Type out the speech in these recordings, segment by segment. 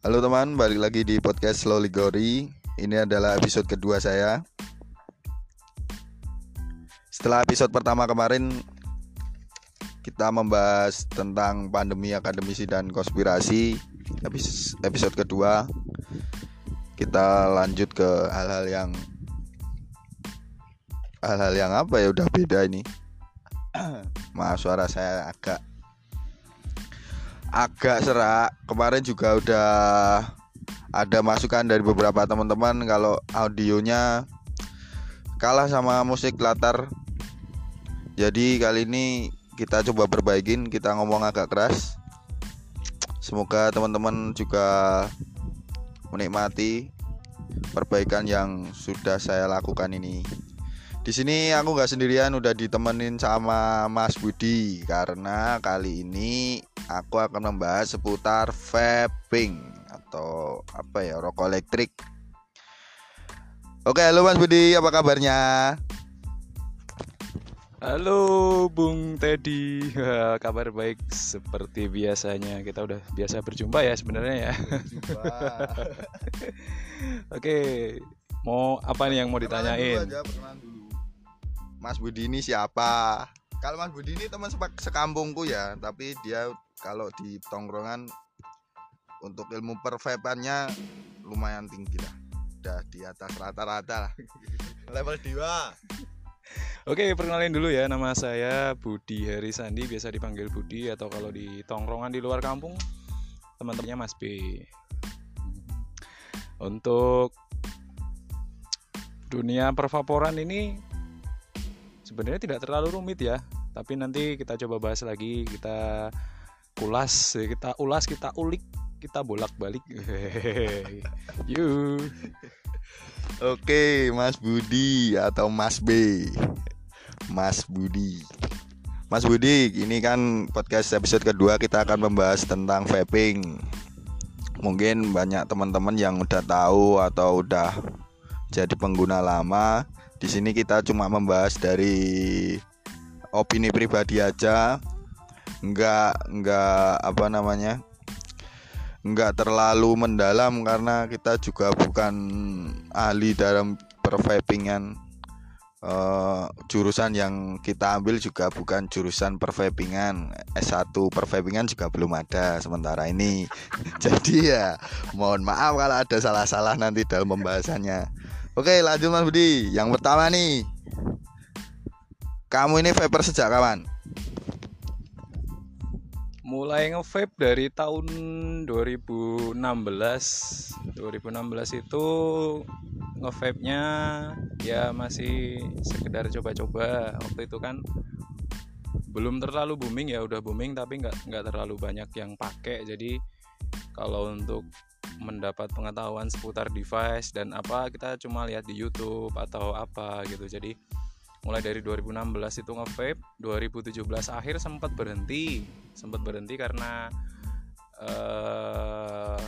Halo teman, balik lagi di podcast Slowly Gory. Ini adalah episode kedua saya. Setelah episode pertama kemarin kita membahas tentang pandemi akademisi dan konspirasi. Episode kedua kita lanjut ke hal-hal yang hal-hal yang apa ya udah beda ini. Maaf suara saya agak agak serak. Kemarin juga udah ada masukan dari beberapa teman-teman kalau audionya kalah sama musik latar. Jadi kali ini kita coba perbaikin kita ngomong agak keras. Semoga teman-teman juga menikmati perbaikan yang sudah saya lakukan ini. Di sini aku nggak sendirian udah ditemenin sama Mas Budi. Karena kali ini aku akan membahas seputar vaping atau apa ya rokok elektrik. Oke, halo Mas Budi, apa kabarnya? Halo Bung Teddy, kabar baik seperti biasanya. Kita udah biasa berjumpa ya sebenarnya ya. Oke, mau apa nih yang mau ditanyain? Aja. Mas Budi ini siapa? Kalau Mas Budi ini teman sekampungku ya, tapi dia kalau di tongkrongan untuk ilmu pervapannya lumayan tinggi lah. Udah di atas rata-rata lah. Level 2 Oke, perkenalin dulu ya, nama saya Budi Heri Sandi, biasa dipanggil Budi atau kalau di tongkrongan di luar kampung teman-temannya Mas B. Untuk dunia pervaporan ini sebenarnya tidak terlalu rumit ya, tapi nanti kita coba bahas lagi, kita ulas kita ulas kita ulik kita bolak balik yuk. Oke Mas Budi atau Mas B. Mas Budi. Mas Budi ini kan podcast episode kedua kita akan membahas tentang vaping. Mungkin banyak teman-teman yang udah tahu atau udah jadi pengguna lama di sini kita cuma membahas dari opini pribadi aja nggak nggak apa namanya nggak terlalu mendalam karena kita juga bukan ahli dalam pervapingan uh, jurusan yang kita ambil juga bukan jurusan pervapingan. S1 pervapingan juga belum ada sementara ini. Jadi ya mohon maaf kalau ada salah-salah nanti dalam pembahasannya. Oke lanjut Mas Budi. Yang pertama nih kamu ini vapor sejak kapan? Mulai nge-vape dari tahun 2016 2016 itu nge-vape-nya ya masih sekedar coba-coba. Waktu itu kan belum terlalu booming ya udah booming tapi nggak nggak terlalu banyak yang pakai. Jadi kalau untuk mendapat pengetahuan seputar device dan apa kita cuma lihat di YouTube atau apa gitu. Jadi mulai dari 2016 itu nge-vape 2017 akhir sempat berhenti. Sempat berhenti karena uh,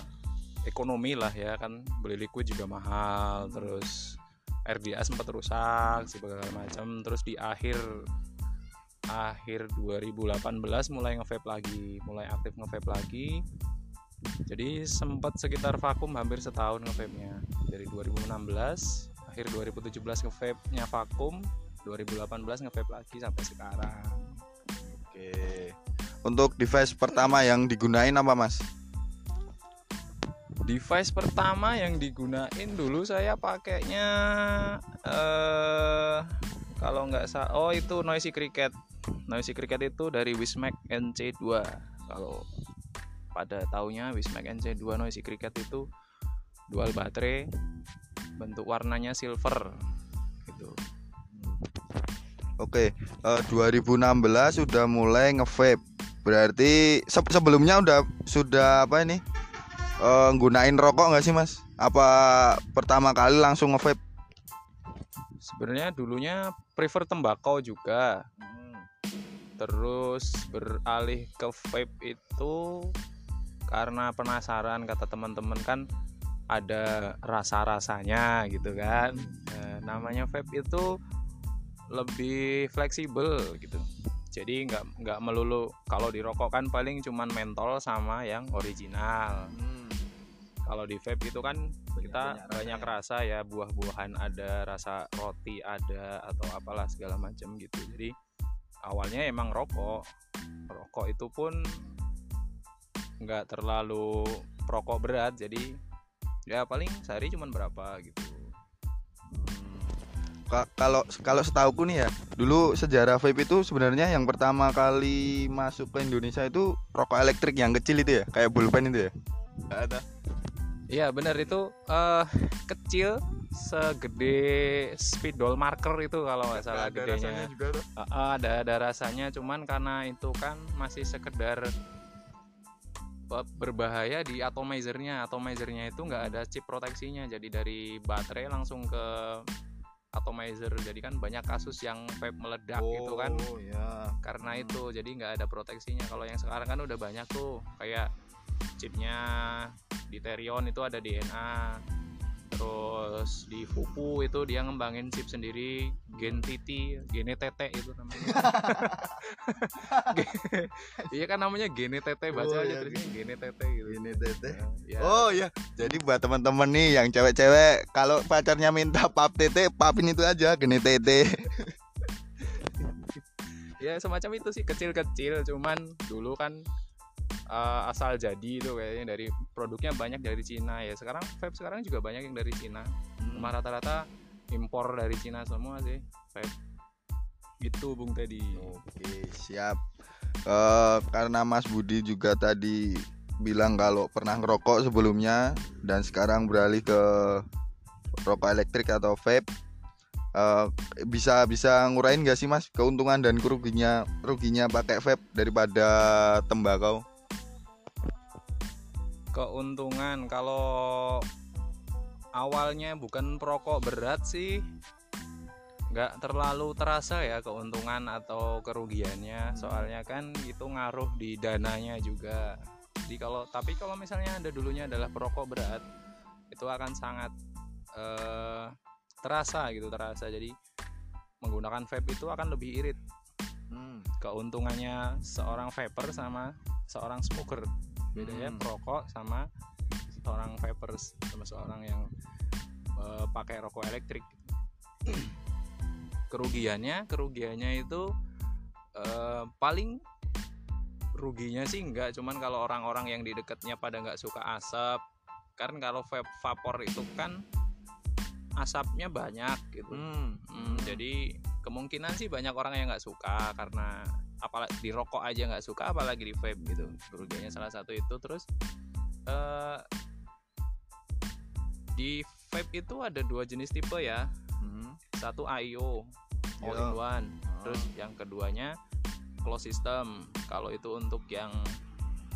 ekonomi lah ya kan. Beli liquid juga mahal terus RDA sempat rusak segala macam. Terus di akhir akhir 2018 mulai nge-vape lagi mulai aktif nge-vape lagi. Jadi sempat sekitar vakum hampir setahun nge-vape-nya. Dari 2016 akhir 2017 nge-vape-nya vakum 2018 nge lagi sampai sekarang. Oke. Untuk device pertama yang digunain apa mas? Device pertama yang digunain dulu saya pakainya eh kalau nggak salah oh itu noisy cricket. Noisy cricket itu dari Wismac NC2 kalau pada tahunnya Wismac NC2 noisy cricket itu dual baterai bentuk warnanya silver gitu Oke, uh, 2016 sudah mulai nge-vape. Berarti se sebelumnya udah sudah apa ini? Uh, nggunain rokok nggak sih, Mas? Apa pertama kali langsung nge-vape? Sebenarnya dulunya prefer tembakau juga. Terus beralih ke vape itu karena penasaran kata teman-teman kan ada rasa-rasanya gitu kan. Nah, namanya vape itu lebih fleksibel gitu. Jadi nggak nggak melulu kalau di rokok kan paling cuman mentol sama yang original. Hmm. kalau di vape itu kan kita banyak, rasa ya buah-buahan ada rasa roti ada atau apalah segala macam gitu. Jadi awalnya emang rokok. Rokok itu pun nggak terlalu rokok berat. Jadi ya paling sehari cuma berapa gitu kalau kalau setahuku nih ya dulu sejarah vape itu sebenarnya yang pertama kali masuk ke Indonesia itu rokok elektrik yang kecil itu ya kayak pulpen itu ya? Nggak ada. Iya benar itu eh kecil segede spidol marker itu kalau nggak salah ada gedenya. rasanya juga tuh. Ah, ada ada rasanya cuman karena itu kan masih sekedar be- berbahaya di atomizernya. Atomizernya itu nggak ada chip proteksinya jadi dari baterai langsung ke atomizer. Jadi kan banyak kasus yang vape meledak gitu kan. oh ya karena itu jadi nggak ada proteksinya. Kalau yang sekarang kan udah banyak tuh kayak chipnya di Terion itu ada DNA terus di Fupu itu dia ngembangin chip sendiri gen TT gene TT itu namanya. Iya kan namanya gene TT baca Oh, aja iya, terusnya gene TT gitu. Ini teteh ya, Oh ya, jadi buat teman-teman nih yang cewek-cewek kalau pacarnya minta pap tete, papin itu aja gini tete. ya semacam itu sih kecil-kecil cuman dulu kan eh, asal jadi itu kayaknya dari produknya banyak dari Cina ya sekarang vape sekarang juga banyak yang dari Cina cuma rata-rata impor dari Cina semua sih vape gitu Bung Teddy Oke, siap. Eh, karena Mas Budi juga tadi bilang kalau pernah ngerokok sebelumnya dan sekarang beralih ke rokok elektrik atau vape. Eh, bisa bisa ngurain gak sih Mas keuntungan dan keruginya ruginya pakai vape daripada tembakau? Keuntungan. Kalau awalnya bukan perokok berat sih nggak terlalu terasa ya keuntungan atau kerugiannya. Soalnya kan itu ngaruh di dananya juga. Jadi kalau tapi kalau misalnya anda dulunya adalah perokok berat itu akan sangat eh, terasa gitu terasa. Jadi menggunakan vape itu akan lebih irit. Keuntungannya seorang vapor sama seorang smoker bedanya Hmm. perokok sama seorang vapers sama seorang yang eh, pakai rokok elektrik. Kerugiannya kerugiannya itu eh, paling ruginya sih enggak cuman kalau orang-orang yang di dekatnya pada nggak suka asap kan kalau vape vapor itu kan asapnya banyak gitu. Hmm, jadi kemungkinan sih banyak orang yang nggak suka karena apalagi di rokok aja nggak suka apalagi di vape gitu. Kerugiannya salah satu itu. Terus eh di vape itu ada dua jenis tipe ya. Satu IO all in one. Terus yang keduanya close system. Kalau itu untuk yang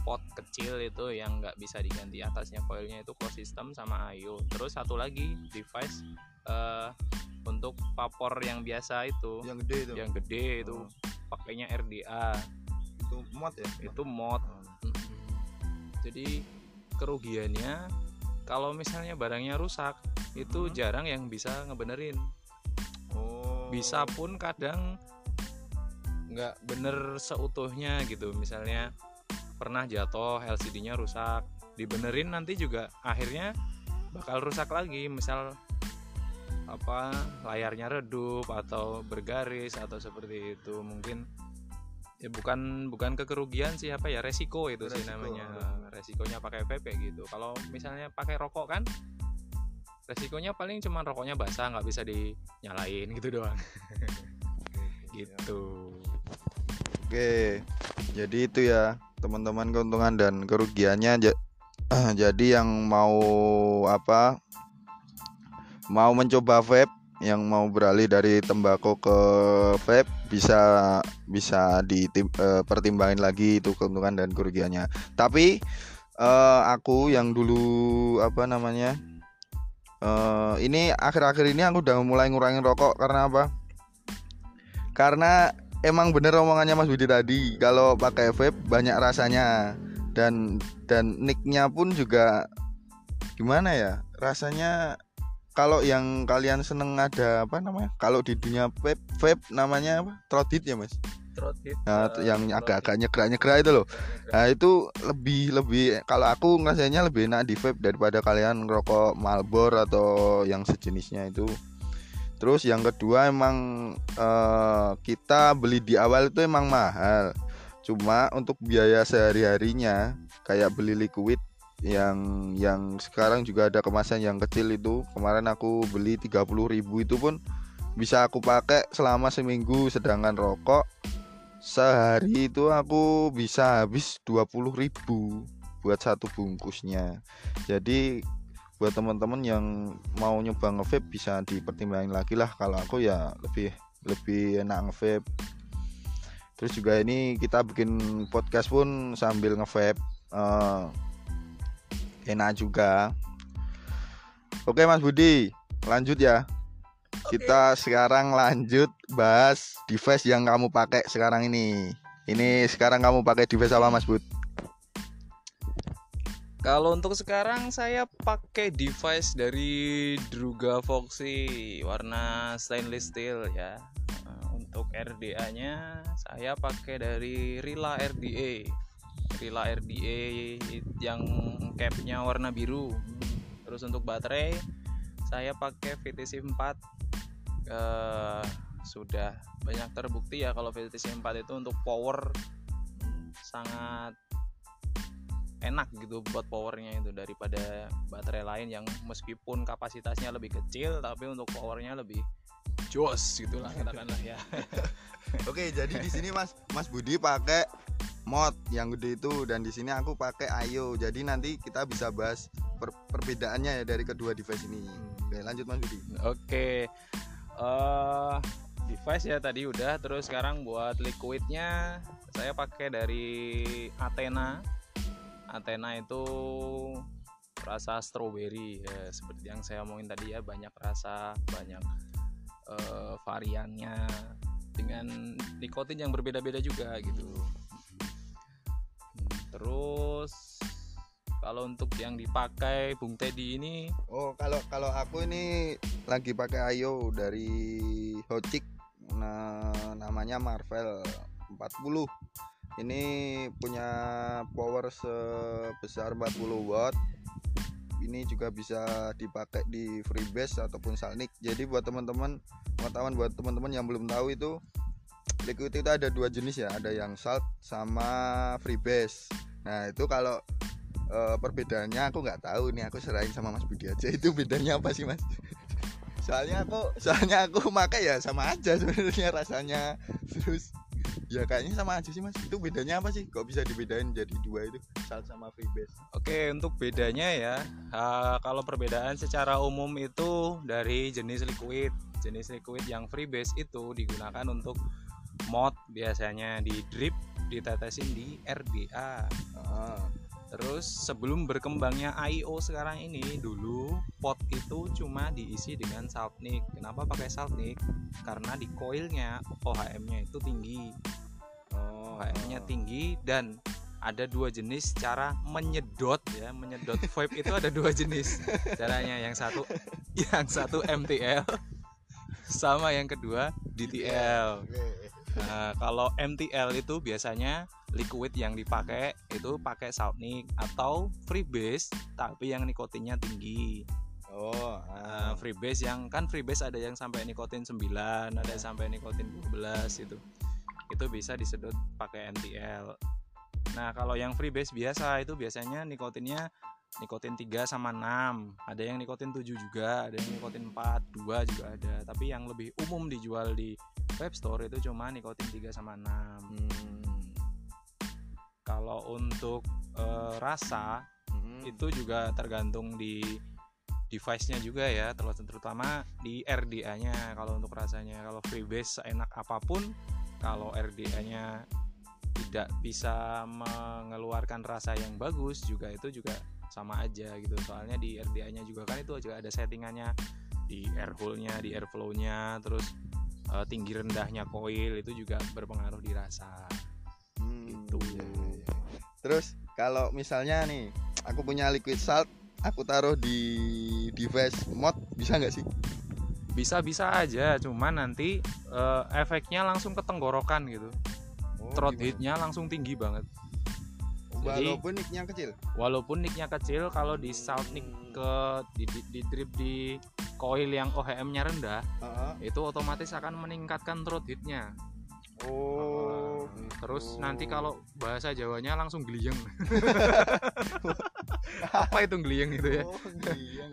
pot kecil itu yang nggak bisa diganti atasnya coilnya itu close system sama IO terus satu lagi device eh, untuk vapor yang biasa itu. Yang gede itu? Yang gede itu. Oh. Pakainya RDA itu mod ya? Itu mod. Mm-mm. jadi kerugiannya kalau misalnya barangnya rusak itu Mhm. jarang yang bisa ngebenerin. Oh. Bisa pun kadang nggak bener seutuhnya gitu. Misalnya pernah jatuh LCD-nya rusak dibenerin nanti juga akhirnya bakal rusak lagi. Misal apa layarnya redup atau bergaris atau seperti itu. Mungkin ya bukan bukan kekerugian sih apa ya resiko itu sih Resiko, namanya. ah. resikonya pakai vape kayak gitu. Kalau misalnya pakai rokok kan resikonya paling cuman rokoknya basah nggak bisa dinyalain gitu doang. Gitu. Oke, jadi itu ya teman-teman keuntungan dan kerugiannya. Ja- jadi yang mau apa, mau mencoba vape, yang mau beralih dari tembakau ke vape bisa bisa dipertimbangin lagi itu keuntungan dan kerugiannya. Tapi eh, aku yang dulu apa namanya, eh, ini akhir-akhir ini aku udah mulai ngurangin rokok karena apa? Karena emang bener omongannya Mas Budi tadi kalau pakai vape banyak rasanya dan dan nicknya pun juga gimana ya rasanya kalau yang kalian seneng ada apa namanya? Kalau di dunia vape vape namanya apa? Trodit ya mas? Throat hit nah, uh, yang agak-agak hit. nyekrak-nyekrak itu loh. Nah itu lebih lebih kalau aku ngerasanya lebih enak di vape daripada kalian ngerokok Marlboro atau yang sejenisnya itu. Terus yang kedua emang eh, kita beli di awal itu emang mahal. Cuma untuk biaya sehari-harinya kayak beli liquid yang yang sekarang juga ada kemasan yang kecil itu. Kemarin aku beli 30.000 itu pun bisa aku pakai selama seminggu sedangkan rokok sehari itu aku bisa habis 20.000 buat satu bungkusnya. Jadi buat teman-teman yang mau nyoba nge-vape bisa dipertimbangin lagi lah. Kalau aku ya lebih lebih enak nge-vape. Terus juga ini kita bikin podcast pun sambil nge-vape Eh, enak juga. Oke Mas Budi lanjut ya. Kita sekarang lanjut bahas device yang kamu pakai sekarang ini. Ini sekarang kamu pakai device apa Mas Bud? Kalau untuk sekarang saya pakai device dari Druga Foxy warna stainless steel ya. Nah, Untuk RDA-nya saya pakai dari Rila RDA. Rila RDA yang capnya warna biru. Terus untuk baterai saya pakai VTC 4 Eh, sudah banyak terbukti ya kalau VTC 4 itu untuk power sangat enak gitu buat powernya itu daripada baterai lain yang meskipun kapasitasnya lebih kecil tapi untuk powernya lebih jos gitulah katakanlah ya Oke, jadi di sini Mas Mas Budi pakai mod yang gede itu dan di sini aku pakai Ayo. Jadi nanti kita bisa bahas per- perbedaannya ya dari kedua device ini. Oke, lanjut Mas Budi. oke eh device ya tadi udah terus sekarang buat liquidnya saya pakai dari Athena Athena itu rasa strawberry ya seperti yang saya omongin tadi ya banyak rasa banyak eh, variannya dengan nikotin yang berbeda-beda juga gitu Hmm, terus kalau untuk yang dipakai Bung Teddy ini Oh, kalau kalau aku ini lagi pakai Ayo dari Hocik. Nah, namanya Marvel 40. Ini punya power sebesar 40 watt. Ini juga bisa dipakai di Freebase ataupun Salnik. Jadi buat teman-teman, pengetahuan buat teman-teman yang belum tahu itu liquid itu ada dua jenis ya, ada yang salt sama Freebase. Nah, itu kalau eh, perbedaannya aku nggak tahu. Nih aku serahin sama Mas Budi aja. Itu bedanya apa sih Mas? Soalnya aku soalnya aku makai ya sama aja sebenarnya rasanya. Terus ya kayaknya sama aja sih Mas. Itu bedanya apa sih? Kok bisa dibedain jadi dua itu? Salt sama freebase. Oke, untuk bedanya ya, eh, kalau perbedaan secara umum itu dari jenis liquid. Jenis liquid yang freebase itu digunakan untuk mod biasanya di drip, ditetesin di RDA. ah, Terus sebelum berkembangnya IO sekarang ini, dulu pot itu cuma diisi dengan saltnik. Kenapa pakai saltnik? Karena di coilnya OHM-nya itu tinggi. oh, OHM-nya tinggi dan ada dua jenis cara menyedot ya menyedot vape itu ada dua jenis caranya yang satu yang satu MTL sama yang kedua DTL nah kalau MTL itu biasanya liquid yang dipakai itu pakai saltnik atau freebase tapi yang nikotinnya tinggi. Oh Nah, ah. freebase yang kan freebase ada yang sampai nikotin 9 ada yang sampai nikotin 12 itu itu bisa disedot pakai MTL nah kalau yang freebase biasa itu biasanya nikotinnya nikotin 3 sama 6 ada yang nikotin 7 juga ada yang nikotin 4 2 juga ada. Tapi yang lebih umum dijual di web store itu cuma nikotin 3 sama 6 Hmm. Kalau untuk eh, rasa Hmm. itu juga tergantung di device-nya juga ya terus terutama di RDA-nya kalau untuk rasanya kalau freebase seenak apa pun kalau RDA-nya tidak bisa mengeluarkan rasa yang bagus juga itu juga sama aja gitu soalnya di RDA-nya juga kan itu juga ada settingannya di air hole-nya di airflow-nya terus eh, tinggi rendahnya coil itu juga berpengaruh di rasa Hmm, Gitu. iya. Terus kalau misalnya nih, aku punya liquid salt, aku taruh di device mod bisa nggak sih? bisa bisa aja cuman nanti eh, efeknya langsung ke tenggorokan gitu Oh, throat hitnya langsung tinggi banget Walaupun nicknya kecil. walaupun nicknya kecil kalau di sound nick ke di, di, di drip di coil yang OHM nya rendah Heeh. itu otomatis akan meningkatkan throat hitnya Oh. terus gitu. nanti kalau bahasa Jawanya langsung geliyeng apa itu geliyeng itu ya Oh, iya.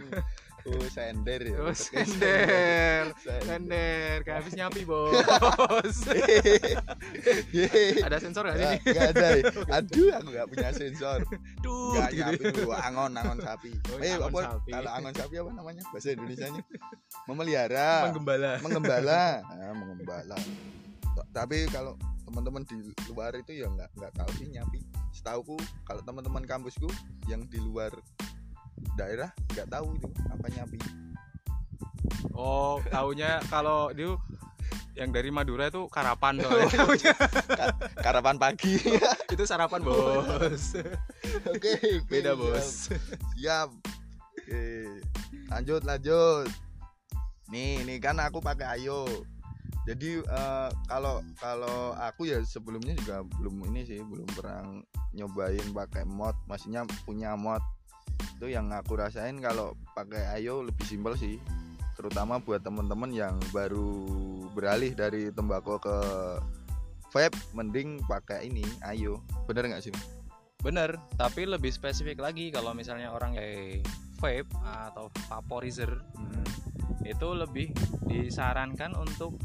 Oh, sender ya. Oh, sender. Sender. Kayak habis nyapi bos. Ada sensor gak sih? Nggak ada ya. Aduh, aku nggak punya sensor. Duh, Nggak gitu. nyapi dulu. Angon, angon sapi. Oh, eh, angon apa? sapi. Kalau angon sapi apa namanya? Bahasa Indonesianya? Memelihara. Menggembala. Mengembala. Ah, mengembala. Tapi kalau teman-teman di luar itu ya nggak nggak tahu sih nyapi. Setauku kalau teman-teman kampusku yang di luar daerah nggak tahu itu apa nyapi. Oh, taunya kalau itu yang dari Madura itu karapan soalnya. Taunya. Karapan pagi. itu sarapan bos. Oke, oke, Beda siap. bos. Siap. Oke. Lanjut, lanjut. Nih, nih kan aku pakai Ayo. Jadi eh, kalau kalau aku ya sebelumnya juga belum ini sih, belum pernah nyobain pakai mod, maksudnya punya mod. Itu yang aku rasain kalau pakai Ayo lebih simpel sih. Terutama buat temen-temen yang baru beralih dari tembakau ke vape, mending pakai ini Ayo. Bener nggak sih? Bener, tapi lebih spesifik lagi kalau misalnya orang kayak vape atau vaporizer itu lebih disarankan untuk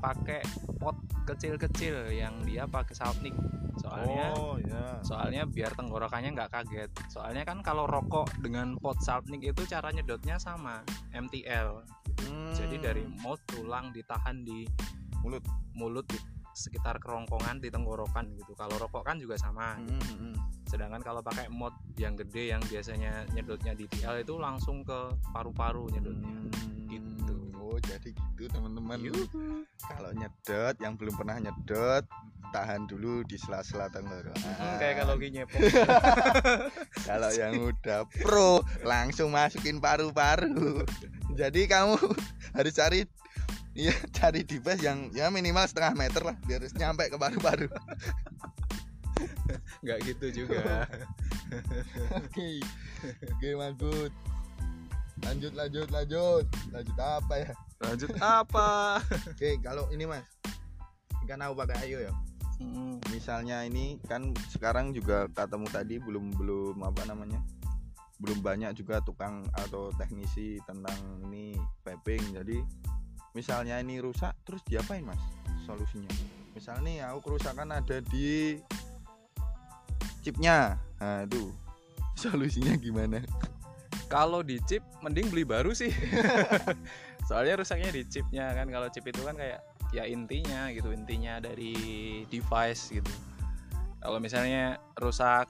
pakai pot kecil-kecil yang dia pakai soundnick soalnya oh ya. soalnya biar tenggorokannya nggak kaget. Soalnya kan kalau rokok dengan pot saltnik itu cara nyedotnya sama MTL jadi dari mouth tulang ditahan di Mulut. mulut di sekitar kerongkongan di tenggorokan gitu. Kalau rokok kan juga sama. Hmm, sedangkan kalau pakai mod yang gede yang biasanya nyedotnya di TL itu langsung ke paru-paru nyedotnya. Gitu. Oh jadi gitu teman-teman. Kalau nyedot yang belum pernah nyedot tahan dulu di sela-sela tenggorokan. Hmm, kayak kalau nyepok Kalau yang udah pro langsung masukin paru-paru. Jadi kamu harus cari Iya cari device yang ya minimal setengah meter lah biar nyampe ke paru-paru. nggak gitu juga Oke, oke Mas Bud. Lanjut lanjut lanjut. Lanjut apa ya? lanjut apa? Oke kalau ini Mas, kan aku pakai Ayo ya. Hmm, misalnya ini kan sekarang juga katamu tadi belum belum apa namanya? Belum banyak juga tukang atau teknisi tentang ini vaping. Jadi misalnya ini rusak terus diapain mas solusinya? Misalnya nih aku kerusakan ada di chipnya. Nah itu solusinya gimana kalau di chip mending beli baru sih. Soalnya rusaknya di chipnya kan. Kalau chip itu kan kayak ya intinya gitu intinya dari device gitu. Kalau misalnya rusak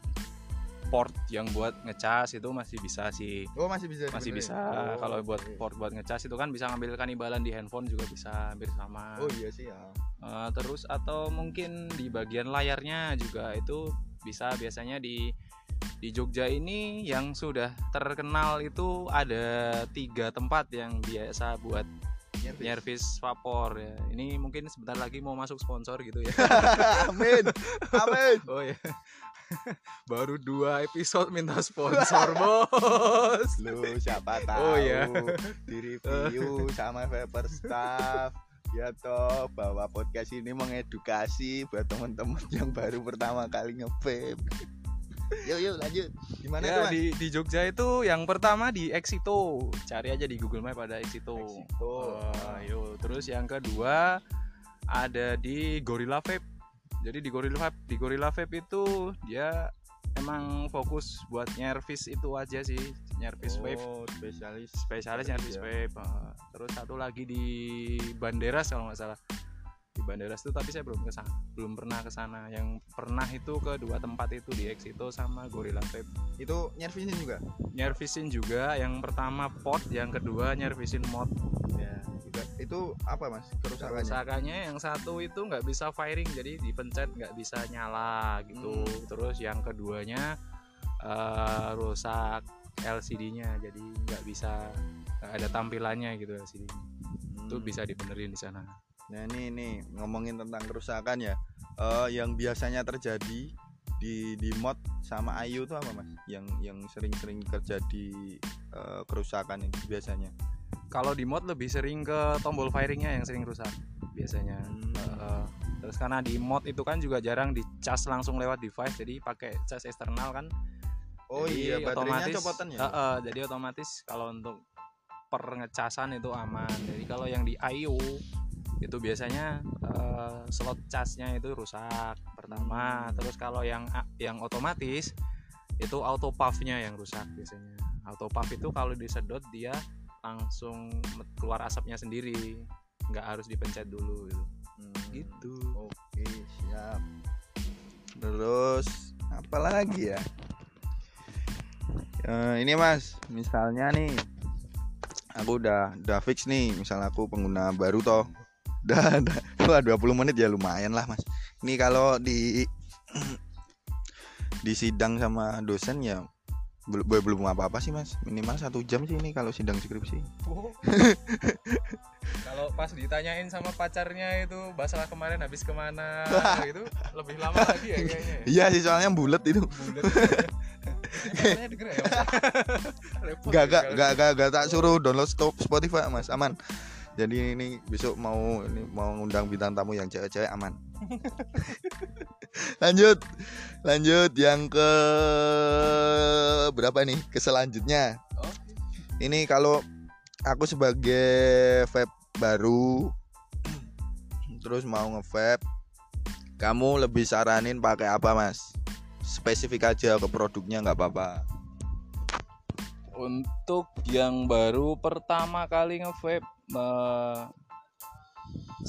port yang buat ngecas itu masih bisa sih. Oh masih bisa masih bisa. Oh, kalau buat oke. port buat ngecas itu kan bisa ngambil kanibalan di handphone juga bisa hampir sama. Oh iya sih ya. Eh, terus atau mungkin di bagian layarnya juga itu bisa biasanya di di Jogja ini yang sudah terkenal itu ada tiga tempat yang biasa buat Nyervis. nyervis vapor ya. Ini mungkin sebentar lagi mau masuk sponsor gitu ya. Amin. Amin. Oh ya baru dua episode minta sponsor bos. Lu siapa tahu Oh, iya. di review sama Vapor Staff. Ya toh bahwa podcast ini mengedukasi buat teman-teman yang baru pertama kali nge-vape yuk yuk lanjut. Gimana tuh ya mas? di di Jogja itu yang pertama di Exito. Cari aja di Google Map ada Exito, Exito. Oh, ayo. Terus yang kedua ada di Gorilla Vape. Jadi di Gorilla Vape di Gorilla Vape itu dia emang fokus buat nyervis itu aja sih nyervis vape. oh spesialis. Spesialis nyervis ya. vape Uh, terus satu lagi di Banderas kalau nggak salah di Banderas itu tapi saya belum ke sana belum pernah ke sana. Yang pernah itu ke dua tempat itu di Exito sama Gorilla Vape itu nyervisin juga? Nyervisin juga yang pertama pot yang kedua nyervisin mod. Ya juga. Itu apa mas kerusakannya? Kerusakannya yang satu itu nggak bisa firing jadi dipencet nggak bisa nyala gitu. Hmm. terus yang keduanya eh, rusak LCD-nya jadi nggak bisa ada tampilannya gitu LCD itu Hmm. bisa dibenerin di sana Nah ini nih ngomongin tentang kerusakan ya. eh, yang biasanya terjadi di di mod sama Ayu tuh apa mas yang yang sering-sering terjadi eh, kerusakan itu biasanya Kalau di mod lebih sering ke tombol firingnya yang sering rusak biasanya. Hmm. Eh, terus karena di mod itu kan juga jarang dicas langsung lewat device, jadi pakai cas eksternal kan. oh Jadi iya baterainya copotan ya Eh, eh, jadi otomatis kalau untuk per ngecasan itu aman. Jadi kalau yang di IO itu biasanya eh, slot casnya itu rusak pertama. Terus kalau yang yang otomatis itu auto puff-nya yang rusak biasanya. Auto puff itu kalau disedot dia langsung keluar asapnya sendiri, nggak harus dipencet dulu gitu. Hmm. Gitu. Oke, siap. Terus apa lagi ya? Eh, ini Mas, misalnya nih aku udah udah fix nih, misal aku pengguna baru toh. Udah, udah wah, 20 menit ya lumayan lah, Mas. Ini kalau di di sidang sama dosen ya belum belum apa-apa sih, Mas. Minimal satu jam sih ini kalau sidang skripsi. Kalau pas ditanyain sama pacarnya itu masalah kemarin habis ke mana gitu lebih lama lagi ya kayaknya. ya. Iya sih soalnya bulat itu. Bulet. Ya. Gak, gak, gak, gak, gak tak suruh download stop Spotify mas, aman. Jadi ini besok mau ini mau ngundang bintang tamu yang cewek-cewek aman. lanjut, lanjut yang ke berapa nih? Ke selanjutnya. Oh. Ini kalau aku sebagai vape baru, terus mau nge-vape, kamu lebih saranin pakai apa mas? Spesifik aja ke produknya nggak apa-apa. Untuk yang baru pertama kali nge-vape eh,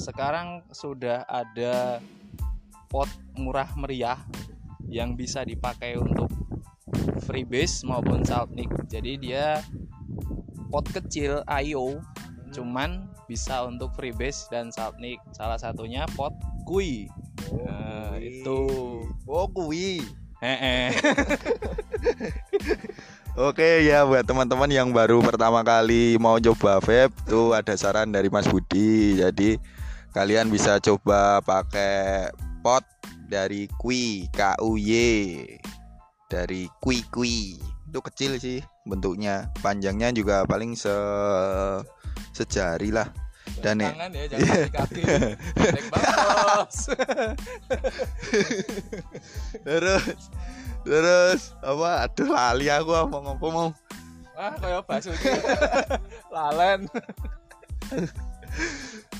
sekarang sudah ada pot murah meriah yang bisa dipakai untuk freebase maupun saltnik. Jadi dia pot kecil IO cuman bisa untuk freebase dan saltnik. Salah satunya pot kui. Nah, itu. Oh kui. Heeh. Oke ya buat teman-teman yang baru pertama kali mau coba vape tuh ada saran dari Mas Budi. Jadi kalian bisa coba pakai pot dari Kui K U Y dari Kui Kui. Itu kecil sih bentuknya. Panjangnya juga paling se sejari lah. Dan nih- ya jangan kaki. Terus terus apa? Aduh lali aku apa ngomong mau. Wah, kayak gitu. Lalen.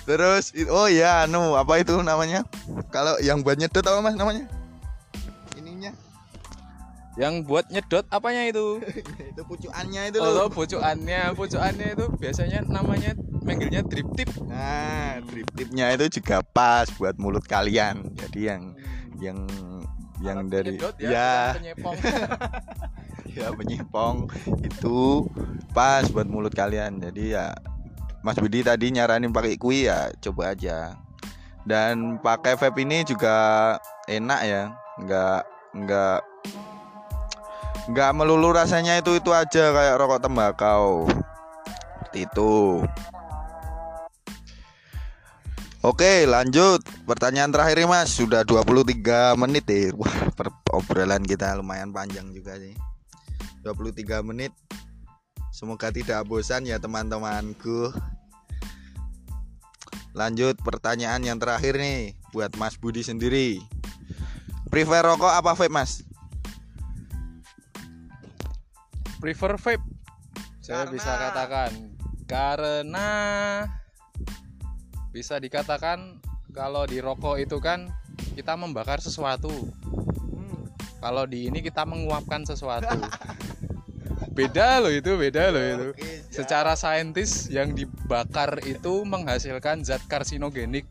Terus oh ya anu apa itu namanya? Kalau yang buat nyedot apa Mas namanya? Ininya. Yang buat nyedot apanya itu? itu pucukannya itu Oh, loh. pucukannya, pucukannya itu biasanya namanya manggilnya drip tip. Nah, drip tipnya itu juga pas buat mulut kalian. Jadi yang yang yang Alat dari ya, ya penyepong. ya penyipong itu pas buat mulut kalian. Jadi ya Mas Budi tadi nyaranin pakai kui ya coba aja. Dan pakai vape ini juga enak ya, nggak nggak nggak melulu rasanya itu itu aja kayak rokok tembakau. Seperti itu. Oke lanjut. Pertanyaan terakhir nih mas. Sudah 23 menit deh Wah per- obrolan kita lumayan panjang juga sih. 23 menit. Semoga tidak bosan ya teman-temanku. Lanjut pertanyaan yang terakhir nih Buat Mas Budi sendiri. Prefer rokok apa vape mas? Prefer vape. Saya Karena- bisa katakan karena bisa dikatakan kalau di rokok itu kan kita membakar sesuatu. Kalau di ini kita menguapkan sesuatu. beda loh itu, beda loh itu. Siap. Secara saintis yang dibakar itu menghasilkan zat karsinogenik.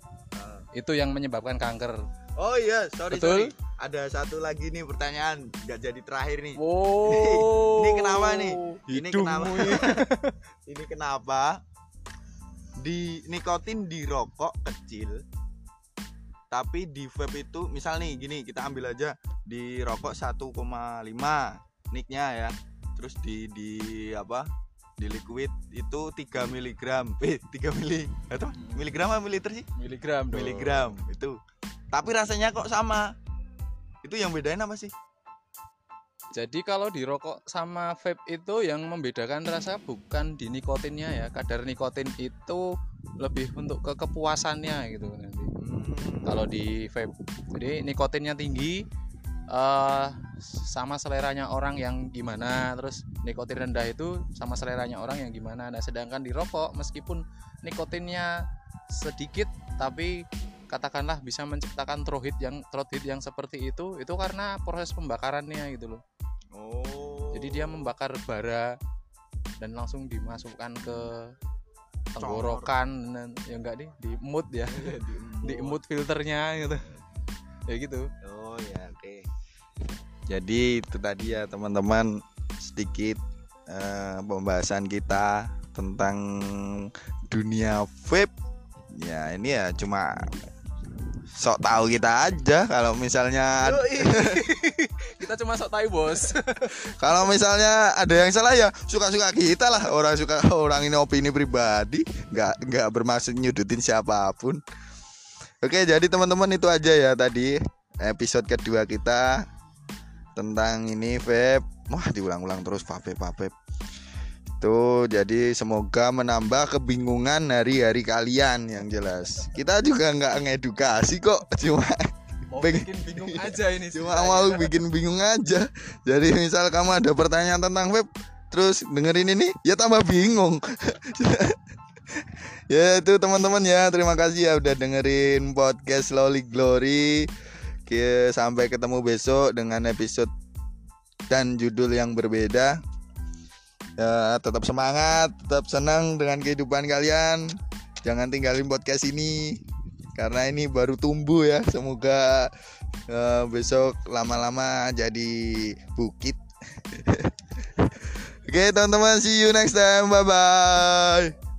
Itu yang menyebabkan kanker. Oh iya sorry Betul? sorry Ada satu lagi nih pertanyaan Gak jadi terakhir nih Wow. Ini kenapa nih? Ini Hidungmu kenapa? ini kenapa di nikotin di rokok kecil tapi di vape itu misal nih gini kita ambil aja di rokok 1,5 nicknya ya. Terus di di apa di liquid itu 3 miligram. Eh 3 mili atau miligram apa mililiter sih? Miligram dong. miligram itu. Tapi rasanya kok sama. Itu yang bedain apa sih Jadi kalau di rokok sama vape itu yang membedakan rasa bukan di nikotinnya ya. Kadar nikotin itu lebih untuk ke kepuasannya gitu nanti. Hmm. Kalau di vape. Jadi nikotinnya tinggi eh sama seleranya orang yang gimana, terus nikotin rendah itu sama seleranya orang yang gimana. Nah, sedangkan di rokok meskipun nikotinnya sedikit tapi katakanlah bisa menciptakan throat hit yang throat hit yang seperti itu itu karena proses pembakarannya gitu loh. Oh. Jadi dia membakar bara dan langsung dimasukkan ke tenggorokan dan ya enggak nih? Di mood ya di mood filternya gitu. Ya gitu. Oh ya oke. Jadi itu tadi ya teman-teman sedikit eh, pembahasan kita tentang dunia vape. Ya ini ya cuma sok tahu kita aja kalau misalnya kita cuma sok tahu bos Kalau misalnya ada yang salah ya suka-suka kita lah orang suka orang ini opini pribadi nggak nggak bermaksud nyudutin siapa pun. Oke jadi teman-teman itu aja ya tadi episode kedua kita tentang ini vape. Wah diulang-ulang terus vape vape. Itu jadi semoga menambah kebingungan hari-hari kalian yang jelas. Kita juga nggak ngedukasi kok cuma mau bikin bingung aja ini cuma ceritanya. mau bikin bingung aja. Jadi misal kamu ada pertanyaan tentang web terus dengerin ini ya tambah bingung. Ya itu teman-teman ya terima kasih ya udah dengerin podcast Loli Glory. Oke, sampai ketemu besok dengan episode dan judul yang berbeda ya tetap semangat tetap senang dengan kehidupan kalian. Jangan tinggalin podcast ini karena ini baru tumbuh ya. Semoga eh, besok lama-lama jadi bukit. Oke teman-teman see you next time. Bye bye